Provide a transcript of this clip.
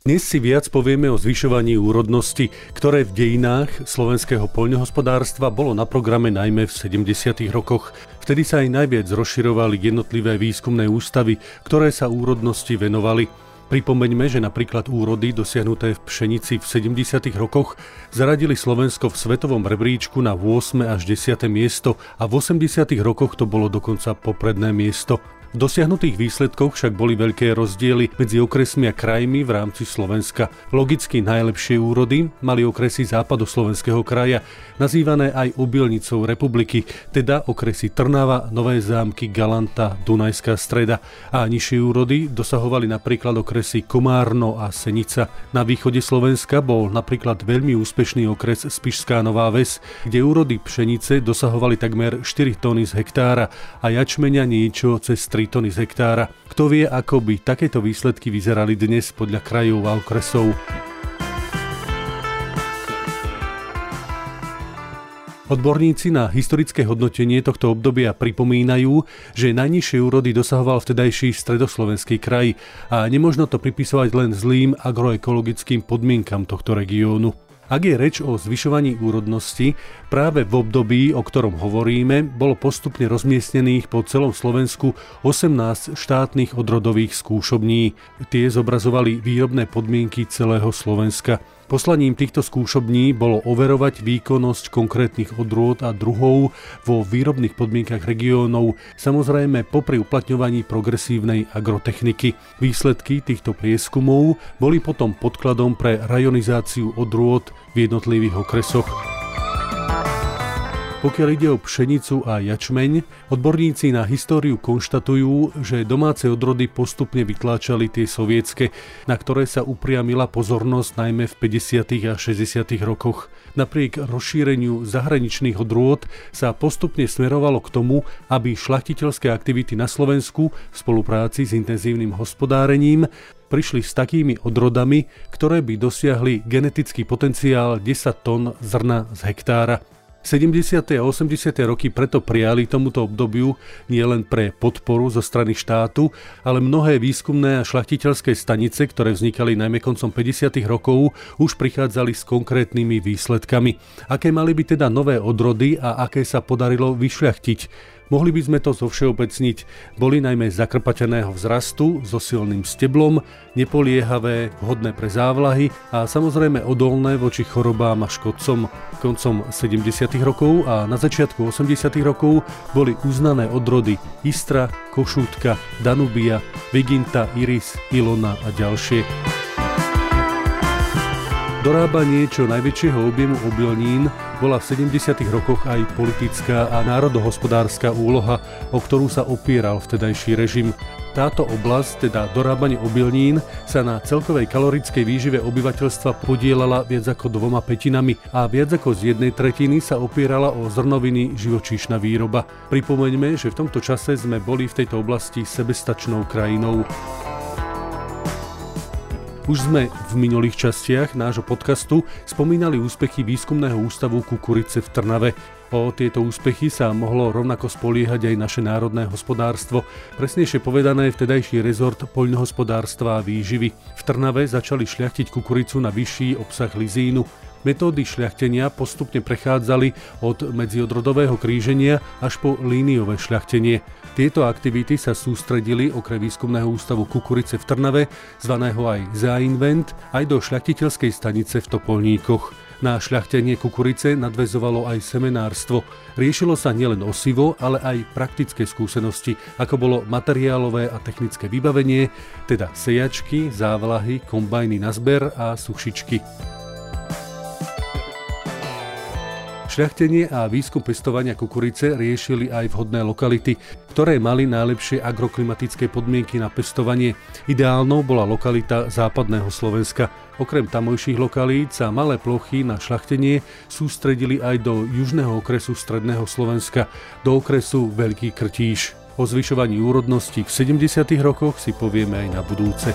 Dnes si viac povieme o zvyšovaní úrodnosti, ktoré v dejinách slovenského poľnohospodárstva bolo na programe najmä v 70. rokoch. Vtedy sa aj najviac rozširovali jednotlivé výskumné ústavy, ktoré sa úrodnosti venovali. Pripomeňme, že napríklad úrody dosiahnuté v pšenici v 70. rokoch zaradili Slovensko v svetovom rebríčku na 8. až 10. miesto a v 80. rokoch to bolo dokonca popredné miesto. V dosiahnutých výsledkoch však boli veľké rozdiely medzi okresmi a krajmi v rámci Slovenska. Logicky najlepšie úrody mali okresy západoslovenského kraja, nazývané aj obilnicou republiky, teda okresy Trnava, Nové zámky, Galanta, Dunajská streda a nižšie úrody dosahovali napríklad okresy Komárno a Senica. Na východe Slovenska bol napríklad veľmi úspešný okres Spišská Nová Ves, kde úrody pšenice dosahovali takmer 4 tony z hektára a jačmenia niečo cez 3 3 tony z hektára. Kto vie, ako by takéto výsledky vyzerali dnes podľa krajov a okresov. Odborníci na historické hodnotenie tohto obdobia pripomínajú, že najnižšie úrody dosahoval vtedajší stredoslovenský kraj a nemožno to pripisovať len zlým agroekologickým podmienkam tohto regiónu. Ak je reč o zvyšovaní úrodnosti, práve v období, o ktorom hovoríme, bolo postupne rozmiestnených po celom Slovensku 18 štátnych odrodových skúšobní. Tie zobrazovali výrobné podmienky celého Slovenska. Poslaním týchto skúšobní bolo overovať výkonnosť konkrétnych odrôd a druhov vo výrobných podmienkach regiónov, samozrejme popri uplatňovaní progresívnej agrotechniky. Výsledky týchto prieskumov boli potom podkladom pre rajonizáciu odrôd v jednotlivých okresoch. Pokiaľ ide o pšenicu a jačmeň, odborníci na históriu konštatujú, že domáce odrody postupne vytláčali tie sovietske, na ktoré sa upriamila pozornosť najmä v 50. a 60. rokoch. Napriek rozšíreniu zahraničných odrôd sa postupne smerovalo k tomu, aby šlachtiteľské aktivity na Slovensku v spolupráci s intenzívnym hospodárením prišli s takými odrodami, ktoré by dosiahli genetický potenciál 10 tón zrna z hektára. 70. a 80. roky preto prijali tomuto obdobiu nielen pre podporu zo strany štátu, ale mnohé výskumné a šlachtiteľské stanice, ktoré vznikali najmä koncom 50. rokov, už prichádzali s konkrétnymi výsledkami. Aké mali by teda nové odrody a aké sa podarilo vyšľachtiť? Mohli by sme to zovšeobecniť. Boli najmä zakrpateného vzrastu, so silným steblom, nepoliehavé, vhodné pre závlahy a samozrejme odolné voči chorobám a škodcom. Koncom 70. rokov a na začiatku 80. rokov boli uznané odrody Istra, Košútka, Danubia, Viginta, Iris, Ilona a ďalšie. Dorábanie čo najväčšieho objemu obilnín bola v 70. rokoch aj politická a národohospodárska úloha, o ktorú sa opieral vtedajší režim. Táto oblasť, teda dorábanie obilnín, sa na celkovej kalorickej výžive obyvateľstva podielala viac ako dvoma petinami a viac ako z jednej tretiny sa opierala o zrnoviny živočíšna výroba. Pripomeňme, že v tomto čase sme boli v tejto oblasti sebestačnou krajinou. Už sme v minulých častiach nášho podcastu spomínali úspechy výskumného ústavu Kukurice v Trnave. O tieto úspechy sa mohlo rovnako spoliehať aj naše národné hospodárstvo, presnejšie povedané vtedajší rezort poľnohospodárstva a výživy. V Trnave začali šľachtiť kukuricu na vyšší obsah lizínu. Metódy šľachtenia postupne prechádzali od medziodrodového kríženia až po líniové šľachtenie. Tieto aktivity sa sústredili okrem výskumného ústavu Kukurice v Trnave, zvaného aj Zainvent, aj do šľachtiteľskej stanice v Topolníkoch. Na šľachtenie kukurice nadvezovalo aj semenárstvo. Riešilo sa nielen osivo, ale aj praktické skúsenosti, ako bolo materiálové a technické vybavenie, teda sejačky, závlahy, kombajny na zber a sušičky. Šľachtenie a výskum pestovania kukurice riešili aj vhodné lokality, ktoré mali najlepšie agroklimatické podmienky na pestovanie. Ideálnou bola lokalita západného Slovenska. Okrem tamojších lokalít sa malé plochy na šľachtenie sústredili aj do južného okresu stredného Slovenska, do okresu Veľký Krtíš. O zvyšovaní úrodnosti v 70. rokoch si povieme aj na budúce.